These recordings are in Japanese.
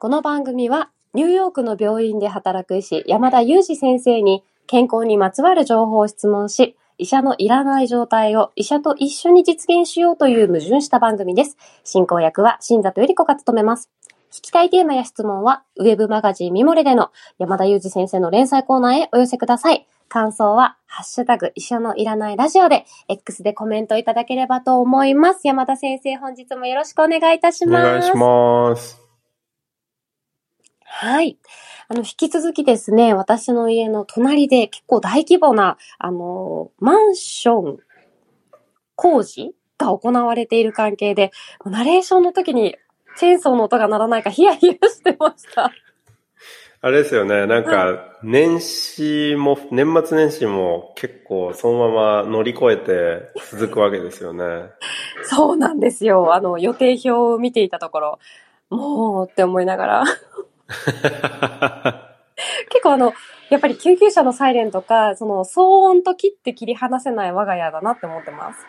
この番組はニューヨークの病院で働く医師山田裕二先生に健康にまつわる情報を質問し、医者のいらない状態を医者と一緒に実現しようという矛盾した番組です。進行役は新里ゆり子が務めます。聞きたいテーマや質問は、ウェブマガジンミモレでの山田裕二先生の連載コーナーへお寄せください。感想は、ハッシュタグ、医者のいらないラジオで、X でコメントいただければと思います。山田先生、本日もよろしくお願いいたします。お願いします。はい。あの、引き続きですね、私の家の隣で結構大規模な、あの、マンション工事が行われている関係で、ナレーションの時にチェーンソーの音が鳴らないかヒヤヒヤしてました。あれですよね、なんか、年始も、年末年始も結構そのまま乗り越えて続くわけですよね。そうなんですよ。あの、予定表を見ていたところ、もうって思いながら。結構あの、やっぱり救急車のサイレンとか、その騒音と切って切り離せない我が家だなって思ってます。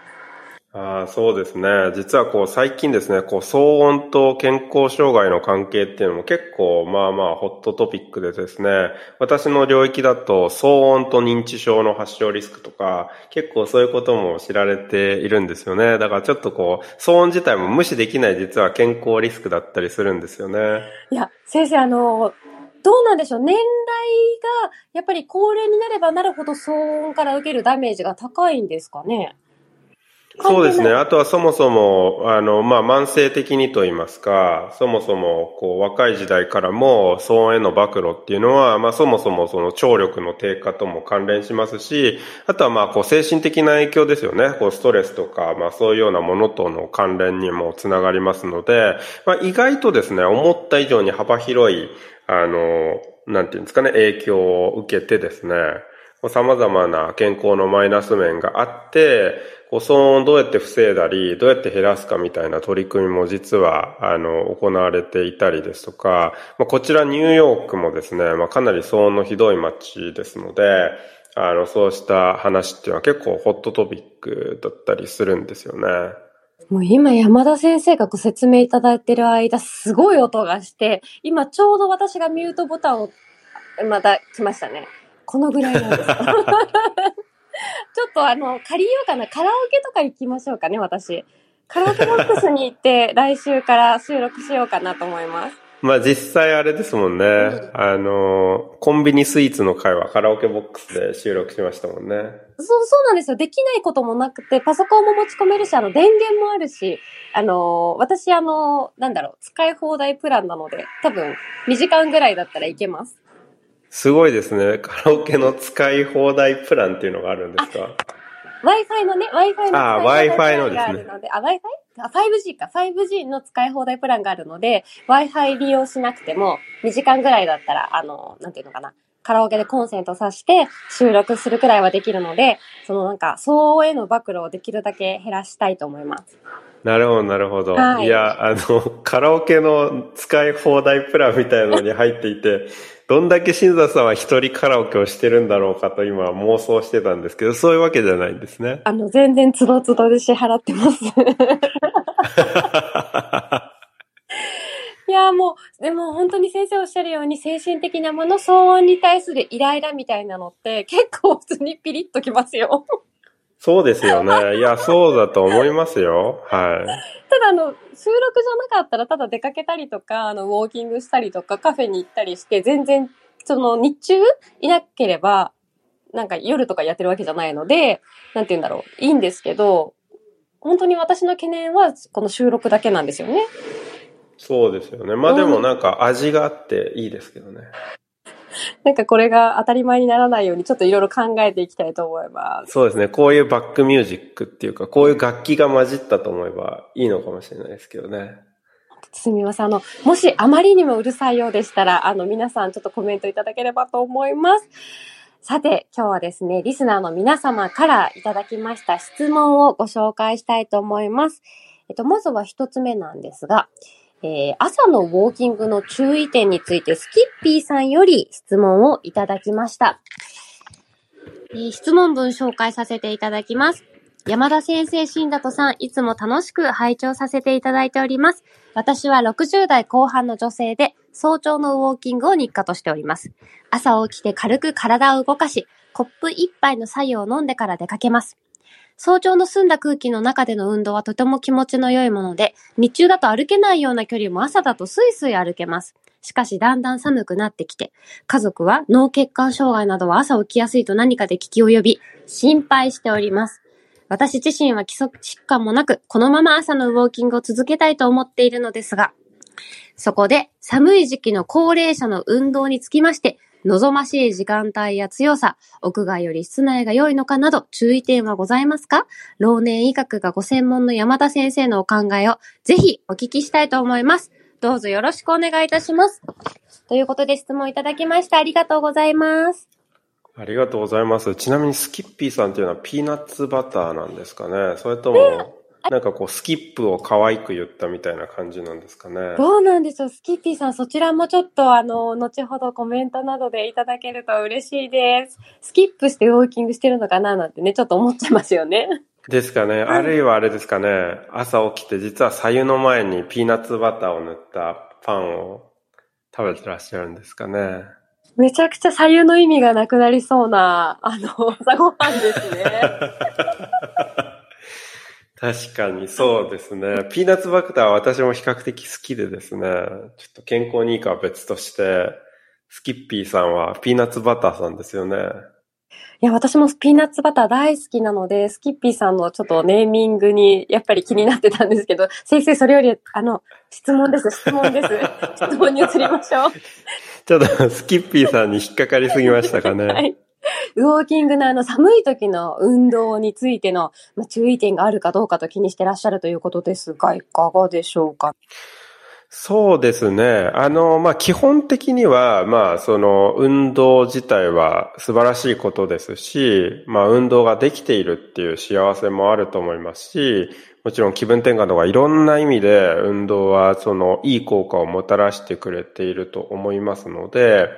ああ、そうですね。実はこう最近ですね、こう騒音と健康障害の関係っていうのも結構まあまあホットトピックでですね、私の領域だと騒音と認知症の発症リスクとか、結構そういうことも知られているんですよね。だからちょっとこう、騒音自体も無視できない実は健康リスクだったりするんですよね。いや、先生、あの、どうなんでしょう年代が、やっぱり高齢になればなるほど騒音から受けるダメージが高いんですかね？そうですね。あとはそもそも、あの、まあ、慢性的にと言いますか、そもそも、こう、若い時代からも、騒音への暴露っていうのは、まあ、そもそもその聴力の低下とも関連しますし、あとはまあ、こう、精神的な影響ですよね。こう、ストレスとか、まあ、そういうようなものとの関連にもつながりますので、まあ、意外とですね、思った以上に幅広い、あの、なんていうんですかね、影響を受けてですね、様々な健康のマイナス面があって、こう騒音をどうやって防いだり、どうやって減らすかみたいな取り組みも実は、あの、行われていたりですとか、まあ、こちらニューヨークもですね、まあ、かなり騒音のひどい街ですので、あの、そうした話っていうのは結構ホットトピックだったりするんですよね。もう今山田先生がご説明いただいてる間、すごい音がして、今ちょうど私がミュートボタンを、また来ましたね。このぐらいなんです。ちょっとあの、借りようかな。カラオケとか行きましょうかね、私。カラオケボックスに行って、来週から収録しようかなと思います。まあ実際あれですもんね。んあの、コンビニスイーツの会はカラオケボックスで収録しましたもんね。そう、そうなんですよ。できないこともなくて、パソコンも持ち込めるし、あの、電源もあるし、あの、私、あの、なんだろう、使い放題プランなので、多分、2時間ぐらいだったらいけます。すごいですね。カラオケの使い放題プランっていうのがあるんですか？Wi-Fi のね、Wi-Fi のあ Wi-Fi のですねがあ Wi-Fi? あ、5G か。5G の使い放題プランがあるので、Wi-Fi 利用しなくても、2時間ぐらいだったら、あの、なんていうのかな。カラオケでコンセント挿して収録するくらいはできるので、そのなんか、騒音への暴露をできるだけ減らしたいと思います。なるほど、なるほど。はいい、や、あの、カラオケの使い放題プランみたいなのに入っていて、どんだけ新座さんは一人カラオケをしてるんだろうかと今妄想してたんですけど、そういうわけじゃないんですね。あの、全然つどつどで支払ってます。いや、もう、でも本当に先生おっしゃるように精神的なもの、騒音に対するイライラみたいなのって結構普通にピリッときますよ。そうですよね。いや、そうだと思いますよ。はただあの、収録じゃなかったらただ出かけたりとか、あの、ウォーキングしたりとか、カフェに行ったりして、全然、その、日中いなければ、なんか夜とかやってるわけじゃないので、なんて言うんだろう、いいんですけど、本当に私の懸念は、この収録だけなんですよね。い。そうですよね。まあでもなんか味があっていいですけどね。なんかこれが当たり前にならないように、ちょっといろいろ考えていきたいと思います。そうですね。こういうバックミュージックっていうか、こういう楽器が混じったと思えばいいのかもしれないですけどね。すみません。あの、もしあまりにもうるさいようでしたら、あの、皆さんちょっとコメントいただければと思います。さて、今日はですね、リスナーの皆様からいただきました質問をご紹介したいと思います。えっと、まずは一つ目なんですが、えー朝のウォーキングの注意点についてスキッピーさんより質問をいただきました。えー質問文紹介させていただきます。山田先生、新里さん、いつも楽しく拝聴させていただいております。私は60代後半の女性で、早朝のウォーキングを日課としております。朝起きて軽く体を動かし、コップ一杯の白湯を飲んでから出かけます。早朝の澄んだ空気の中での運動はとても気持ちの良いもので、日中だと歩けないような距離も朝だとスイスイ歩けます。しかしだんだん寒くなってきて、家族は脳血管障害などは朝起きやすいと何かで聞き及び、心配しております。私自身は基礎疾患もなく、このまま朝のウォーキングを続けたいと思っているのですが、そこで寒い時期の高齢者の運動につきまして、望ましい時間帯や強さ、屋外より室内が良いのかなど注意点はございますか？老年医学がご専門の山田先生のお考えをぜひお聞きしたいと思います。どうぞよろしくお願いいたします。ということで質問いただきました。ありがとうございます。ありがとうございます。ちなみにスキッピーさんっていうのはピーナッツバターなんですかね？それとも、なんかこうスキップを可愛く言ったみたいな感じなんですかねどうなんでしょうスキッピーさん、そちらもちょっとあの、後ほどコメントなどでいただけると嬉しいです。スキップしてウォーキングしてるのかななんてね、ちょっと思っちゃいますよね。ですかね。あるいはあれですかね。朝起きて実は左右の前にピーナッツバターを塗ったパンを食べてらっしゃるんですかね。めちゃくちゃ左右の意味がなくなりそうな、あの、朝ごはんですね。確かにそうですね。ピーナッツバターは私も比較的好きでですね、ちょっと健康にいいかは別として、スキッピーさんはピーナッツバターさんですよね。いや、私もピーナッツバター大好きなので、スキッピーさんのちょっとネーミングにやっぱり気になってたんですけど、先生、それより、あの、質問です、質問です。質問に移りましょう。ちょっとスキッピーさんに引っかかりすぎましたかね。はい。ウォーキングのあの寒い時の運動についての、注意点があるかどうかと気にしてらっしゃるということですが、いかがでしょうか？そうですね。あの、まあ、基本的には、まあ、その、運動自体は素晴らしいことですし、まあ、運動ができているっていう幸せもあると思いますし、もちろん気分転換とかいろんな意味で運動はその、いい効果をもたらしてくれていると思いますので、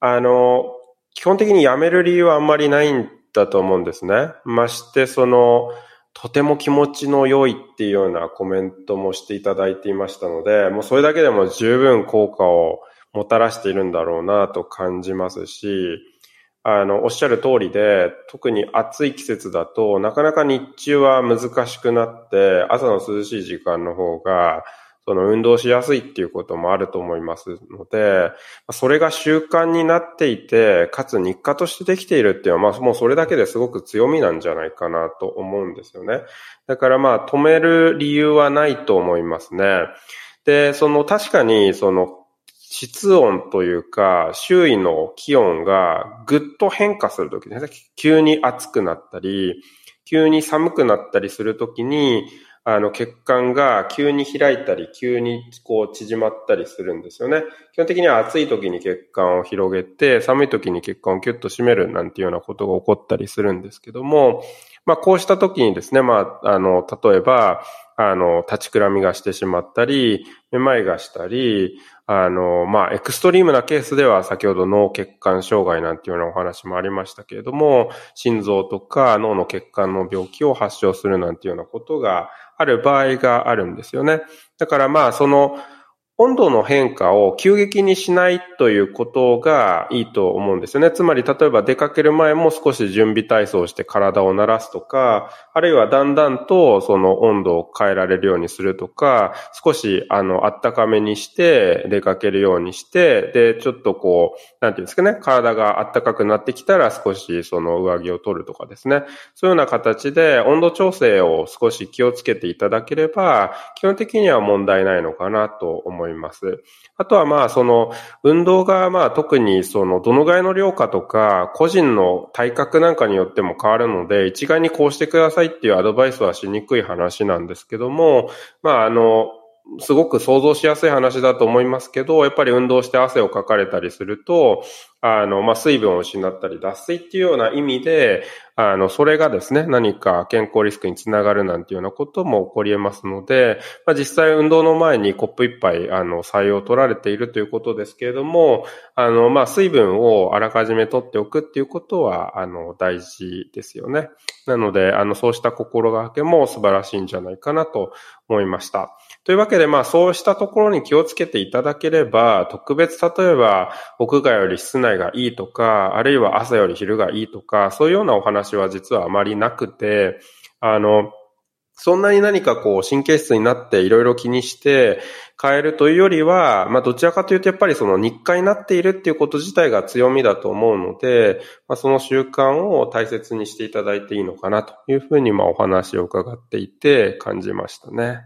あの、基本的にやめる理由はあんまりないんだと思うんですね。まして、その、とても気持ちの良いっていうようなコメントもしていただいていましたので、もうそれだけでも十分効果をもたらしているんだろうなと感じますし、あの、おっしゃる通りで、特に暑い季節だと、なかなか日中は難しくなって、朝の涼しい時間の方が、その運動しやすいっていうこともあると思いますので、それが習慣になっていて、かつ日課としてできているっていうのは、まあもうそれだけですごく強みなんじゃないかなと思うんですよね。だからまあ止める理由はないと思いますね。で、その確かにその室温というか、周囲の気温がぐっと変化するときですね。急に暑くなったり、急に寒くなったりするときに、あの、血管が急に開いたり、急にこう縮まったりするんですよね。基本的には暑い時に血管を広げて、寒い時に血管をキュッと締めるなんていうようなことが起こったりするんですけども、まあこうした時にですね、まあ、あの、例えば、あの、立ちくらみがしてしまったり、めまいがしたり、あの、まあ、エクストリームなケースでは先ほど脳血管障害なんていうようなお話もありましたけれども、心臓とか脳の血管の病気を発症するなんていうようなことがある場合があるんですよね。だからまあ、その、温度の変化を急激にしないということがいいと思うんですよね。つまり、例えば出かける前も少し準備体操をして体を慣らすとか、あるいはだんだんとその温度を変えられるようにするとか、少しあの、あったかめにして出かけるようにして、で、ちょっとこう、なんていうんですかね、体があったかくなってきたら少しその上着を取るとかですね。そういうような形で温度調整を少し気をつけていただければ、基本的には問題ないのかなと思います。思います。あとはまあその運動がまあ特にそのどのぐらいの量かとか個人の体格なんかによっても変わるので一概にこうしてくださいっていうアドバイスはしにくい話なんですけども、まああのすごく想像しやすい話だと思いますけど、やっぱり運動して汗をかかれたりすると、あの、まあ、水分を失ったり、脱水っていうような意味で、あの、それがですね、何か健康リスクにつながるなんていうようなことも起こり得ますので、まあ、実際運動の前にコップ一杯、あの、採用を取られているということですけれども、あの、まあ、水分をあらかじめ取っておくっていうことは、あの、大事ですよね。なので、あの、そうした心がけも素晴らしいんじゃないかなと思いました。というわけで、まあ、そうしたところに気をつけていただければ、特別例えば、屋外より室内がいいとか、あるいは朝より昼がいいとか、そういうようなお話は実はあまりなくて、あの、そんなに何かこう神経質になっていろいろ気にして変えるというよりは、まあどちらかというとやっぱりその日課になっているっていうこと自体が強みだと思うので、まあその習慣を大切にしていただいていいのかなというふうにまあお話を伺っていて感じましたね。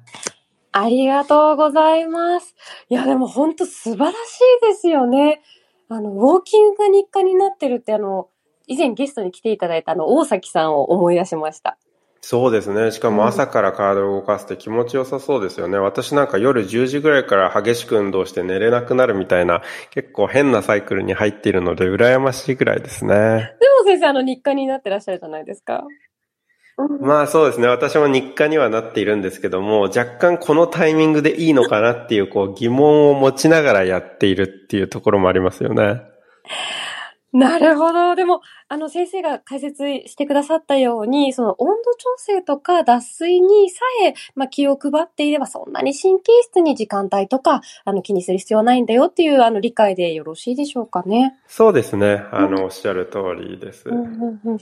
ありがとうございます。いやでも本当素晴らしいですよね。あの、ウォーキングが日課になってるって、あの、以前ゲストに来ていただいたあの、大崎さんを思い出しました。そうですね。しかも朝から体を動かすって気持ちよさそうですよね。私なんか夜10時ぐらいから激しく運動して寝れなくなるみたいな、結構変なサイクルに入っているので、羨ましいぐらいですね。でも先生、あの、日課になってらっしゃるじゃないですか。まあそうですね。私も日課にはなっているんですけども、若干このタイミングでいいのかなっていうこう疑問を持ちながらやっているっていうところもありますよね。なるほど。でも、あの、先生が解説してくださったように、その温度調整とか脱水にさえ、まあ、気を配っていれば、そんなに神経質に時間帯とか、あの、気にする必要はないんだよっていう、あの、理解でよろしいでしょうかね。そうですね。あの、うん、おっしゃる通りです。うんうんうん、い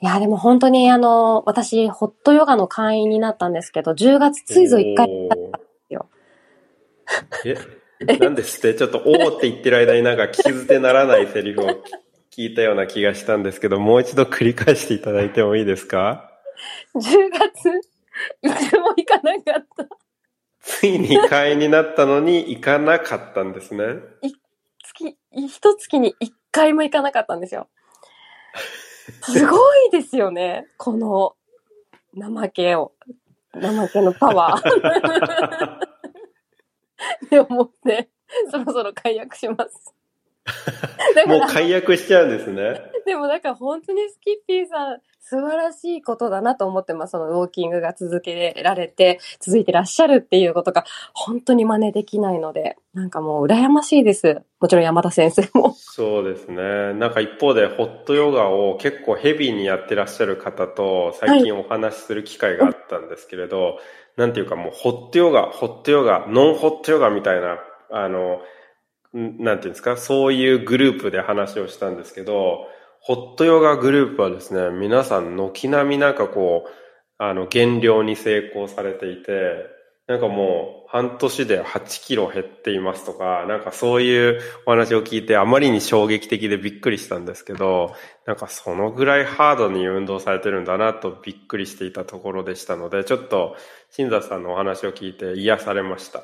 や、でも本当に、あの、私、ホットヨガの会員になったんですけど、10月ついぞ1回よ。え？なんですってちょっと、おーって言ってる間になんか聞き捨てならないセリフを聞いたような気がしたんですけど、もう一度繰り返していただいてもいいですか ?10 月、いつも行かなかった。ついに会員になったのに行かなかったんですね。い、月、一月に一回も行かなかったんですよ。すごいですよね。この、怠けを。怠けのパワー。って思って、そろそろ解約します。もう解約しちゃうんですね。でもだから本当にスキッピーさん、素晴らしいことだなと思ってます。そのウォーキングが続けられて、続いてらっしゃるっていうことが、本当に真似できないので、なんかもう羨ましいです。もちろん山田先生も。そうですね。なんか一方で、ホットヨガを結構ヘビーにやってらっしゃる方と、最近お話しする機会があったんですけれど、はいなんていうかもうホットヨガ、ホットヨガ、ノンホットヨガみたいな、あの、なんていうんですか、そういうグループで話をしたんですけど、ホットヨガグループはですね、皆さん軒並みなんかこう、あの、減量に成功されていて、なんかもう半年で8キロ減っていますとか、なんかそういうお話を聞いてあまりに衝撃的でびっくりしたんですけど、なんかそのぐらいハードに運動されてるんだなとびっくりしていたところでしたので、ちょっと新座さんのお話を聞いて癒されました。ち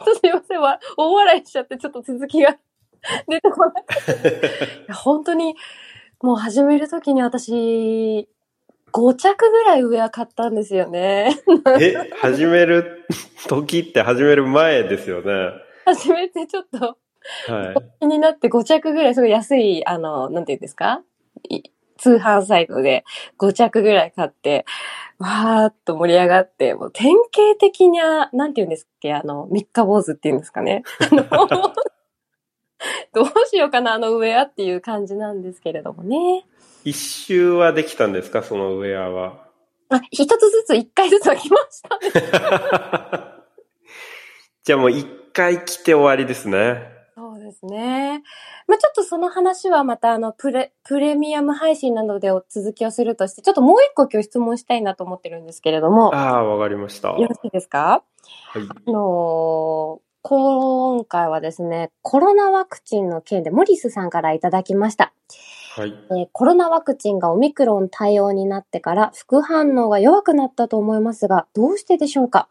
ょっとすいません、大笑いしちゃってちょっと続きが出てこない。い本当に、もう始めるときに私、5着ぐらい上は買ったんですよね。え、始める時って始める前ですよね。始めてちょっと、はい。気になって5着ぐらい、すごい安い、あの、なんていうんですか？通販サイトで5着ぐらい買って、わーっと盛り上がって、もう典型的な、なんていうんですっけ、あの、三日坊主っていうんですかね。どうしようかな、あのウェアっていう感じなんですけれどもね。一周はできたんですかそのウェアは？あ、一つずつ一回ずつは来ましたね。じゃあもう一回来て終わりですね。そうですね。まあちょっとその話はまたあのプレ、プレミアム配信などでお続きをするとして、ちょっともう一個今日質問したいなと思ってるんですけれども。ああ、わかりました。よろしいですか？はい。あのー、今回はですね、コロナワクチンの件でモリスさんからいただきました。はい、えー、コロナワクチンがオミクロン対応になってから副反応が弱くなったと思いますが、どうしてでしょうか、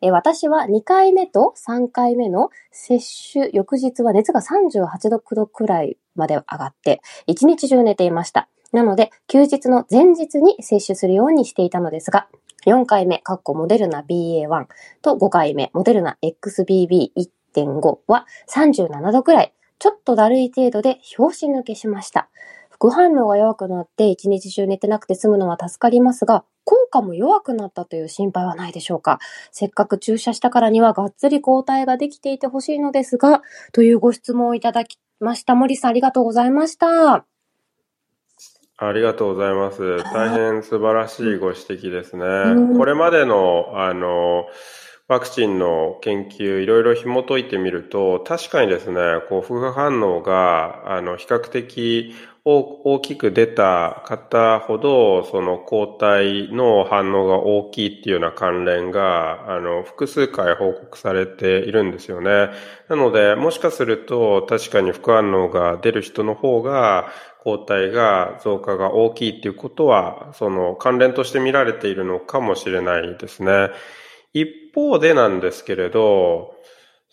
えー、私は2回目と3回目の接種翌日は熱が38度9度くらいまで上がって、1日中寝ていました。なので、休日の前日に接種するようにしていたのですが、4回目、カッコモデルナ BA.1 と5回目、モデルナ XBB1.5 は37度くらい、ちょっとだるい程度で拍子抜けしました。副反応が弱くなって一日中寝てなくて済むのは助かりますが、効果も弱くなったという心配はないでしょうかせっかく注射したからにはがっつり抗体ができていてほしいのですが、というご質問をいただきました。森さんありがとうございました。ありがとうございます。大変素晴らしいご指摘ですね。これまでの、あの、ワクチンの研究、いろいろ紐解いてみると、確かにですね、こう、副反応が、あの、比較的大きく出た方ほど、その抗体の反応が大きいっていうような関連が、あの、複数回報告されているんですよね。なので、もしかすると、確かに副反応が出る人の方が、抗体が増加が大きいっていうことは、その関連として見られているのかもしれないですね。一方でなんですけれど、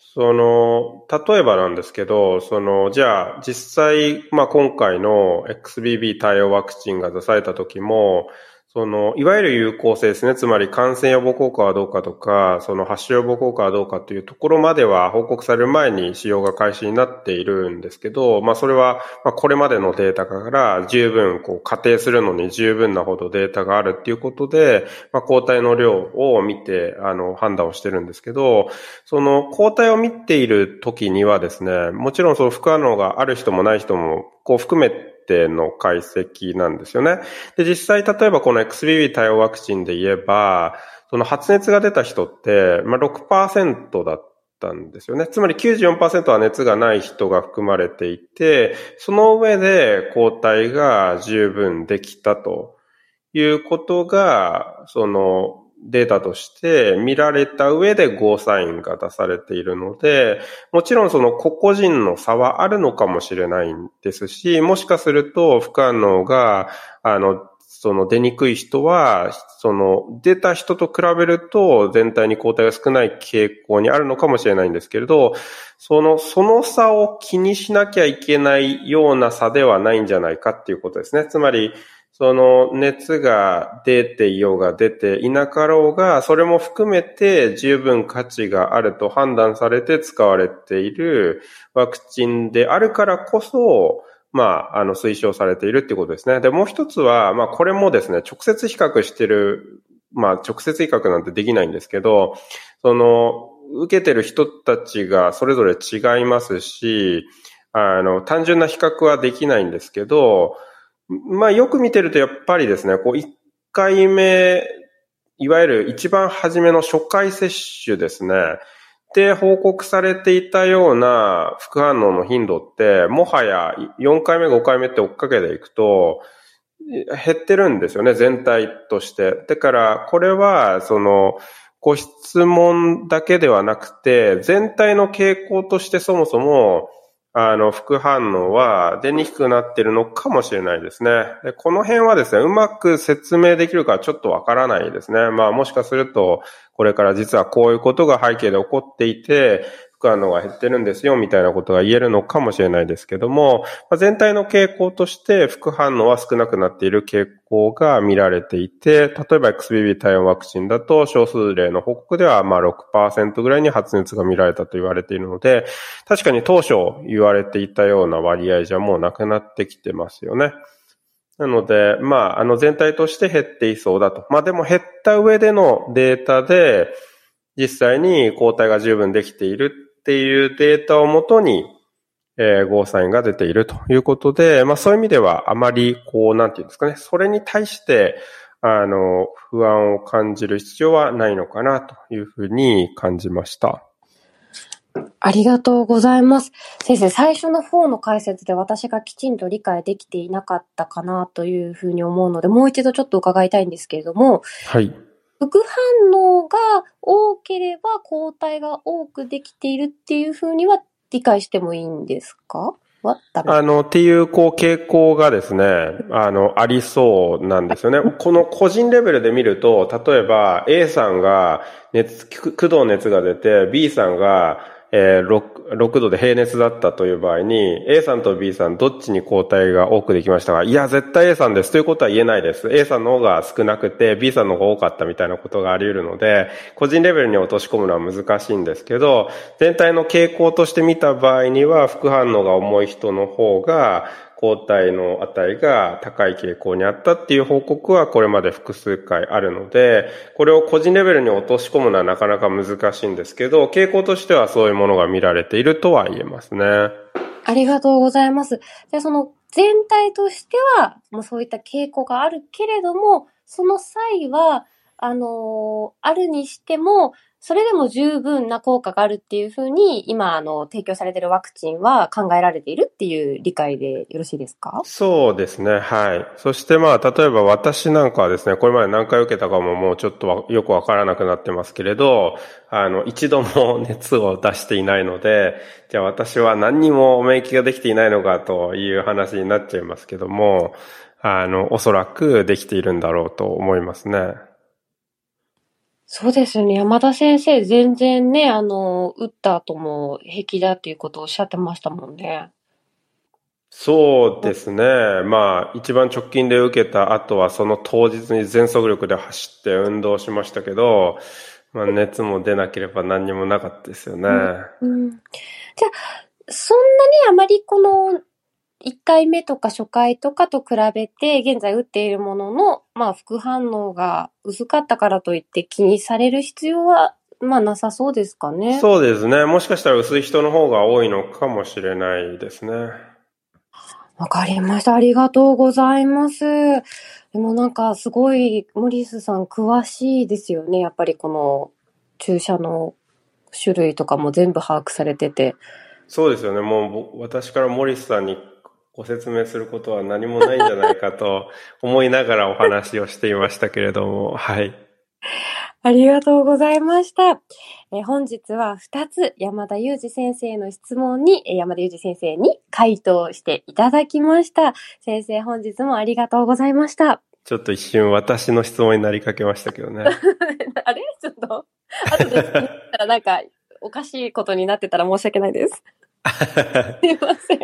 その、例えばなんですけど、その、じゃあ、実際、まあ、今回の XBB 対応ワクチンが出された時も、その、いわゆる有効性ですね。つまり感染予防効果はどうかとか、その発症予防効果はどうかというところまでは報告される前に使用が開始になっているんですけど、まあそれは、まあこれまでのデータから十分、こう仮定するのに十分なほどデータがあるっていうことで、まあ抗体の量を見て、あの、判断をしてるんですけど、その抗体を見ている時にはですね、もちろんその副反応がある人もない人も、こう含めての解析なんですよね。で、実際例えばこの XBB 対応ワクチンで言えば、その発熱が出た人って、まあ、6%だったんですよね。つまり94%は熱がない人が含まれていて、その上で抗体が十分できたということが、そのデータとして見られた上でゴーサインが出されているので、もちろんその個々人の差はあるのかもしれないんですし、もしかすると不可能が、あの、その出にくい人は、その出た人と比べると全体に抗体が少ない傾向にあるのかもしれないんですけれど、その、その差を気にしなきゃいけないような差ではないんじゃないかっていうことですね。つまり、その熱が出ていようが出ていなかろうが、それも含めて十分価値があると判断されて使われているワクチンであるからこそ、まあ、あの、推奨されているってことですね。で、もう一つは、まあ、これもですね、直接比較してる、まあ、直接比較なんてできないんですけど、その、受けてる人たちがそれぞれ違いますし、あの、単純な比較はできないんですけど、まあよく見てるとやっぱりですね、こう1回目、いわゆる一番初めの初回接種ですね。で報告されていたような副反応の頻度って、もはや4回目、5回目って追っかけていくと、減ってるんですよね、全体として。だから、これは、その、ご質問だけではなくて、全体の傾向としてそもそも、あの、副反応は出にくくなってるのかもしれないですね。でこの辺はですね、うまく説明できるかちょっとわからないですね。まあもしかすると、これから実はこういうことが背景で起こっていて、副反応が減ってるんですよ、みたいなことが言えるのかもしれないですけども、まあ、全体の傾向として副反応は少なくなっている傾向が見られていて、例えば XBB 対応ワクチンだと少数例の報告ではまあ6%ぐらいに発熱が見られたと言われているので、確かに当初言われていたような割合じゃもうなくなってきてますよね。なので、まあ、あの全体として減っていそうだと。まあでも減った上でのデータで、実際に抗体が十分できているっていうデータをもとに、えー、ゴーサインが出ているということで、まあそういう意味ではあまりこう、なんていうんですかね、それに対して、あの、不安を感じる必要はないのかなというふうに感じました。ありがとうございます。先生、最初の方の解説で私がきちんと理解できていなかったかなというふうに思うので、もう一度ちょっと伺いたいんですけれども、はい。副反応が多ければ抗体が多くできているっていうふうには理解してもいいんですか？あの、っていう、こう、傾向がですね、あの、ありそうなんですよね。この個人レベルで見ると、例えば A さんが熱、駆動熱が出て、B さんが、えー、6, 6度で平熱だったという場合に、A さんと B さんどっちに抗体が多くできましたが、いや、絶対 A さんですということは言えないです。A さんの方が少なくて、B さんの方が多かったみたいなことがあり得るので、個人レベルに落とし込むのは難しいんですけど、全体の傾向として見た場合には、副反応が重い人の方が、抗体の値が高い傾向にあったっていう報告はこれまで複数回あるので、これを個人レベルに落とし込むのはなかなか難しいんですけど、傾向としてはそういうものが見られているとは言えますね。ありがとうございます。で、その全体としては、もうそういった傾向があるけれども、その際は、あのー、あるにしても、それでも十分な効果があるっていうふうに、今、あの、提供されているワクチンは考えられているっていう理解でよろしいですか？そうですね、はい。そしてまあ、例えば私なんかはですね、これまで何回受けたかももうちょっとよくわからなくなってますけれど、あの、一度も熱を出していないので、じゃあ私は何にも免疫ができていないのかという話になっちゃいますけども、あの、おそらくできているんだろうと思いますね。そうですよね。山田先生、全然ね、あの、打った後も平気だっていうことをおっしゃってましたもんね。そうですね。まあ、一番直近で受けた後は、その当日に全速力で走って運動しましたけど、まあ、熱も出なければ何にもなかったですよね。うん、うん、じゃあ、そんなにあまりこの1回目とか初回とかと比べて、現在打っているものの、まあ、副反応が薄かったからといって気にされる必要は、まあ、なさそうですかね。そうですね。もしかしたら薄い人の方が多いのかもしれないですね。わかりました。ありがとうございます。でもなんか、すごい、モリスさん詳しいですよね。やっぱりこの注射の種類とかも全部把握されてて。そうですよね。もう私からモリスさんにご説明することは何もないんじゃないかと思いながらお話をしていましたけれども、はい。ありがとうございました。え本日は2つ山田裕二先生の質問に山田裕二先生に回答していただきました。先生本日もありがとうございました。ちょっと一瞬私の質問になりかけましたけどね。あれ？ちょっと、後で聞いたらなんかおかしいことになってたら申し訳ないです。すいません。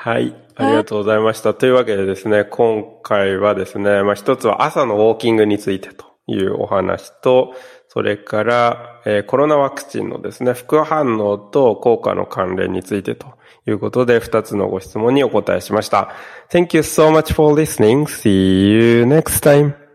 はい。ありがとうございました。というわけでですね、今回はですね、まあ一つは朝のウォーキングについてというお話と、それから、えー、コロナワクチンのですね、副反応と効果の関連についてということで、二つのご質問にお答えしました。Thank you so much for listening. See you next time.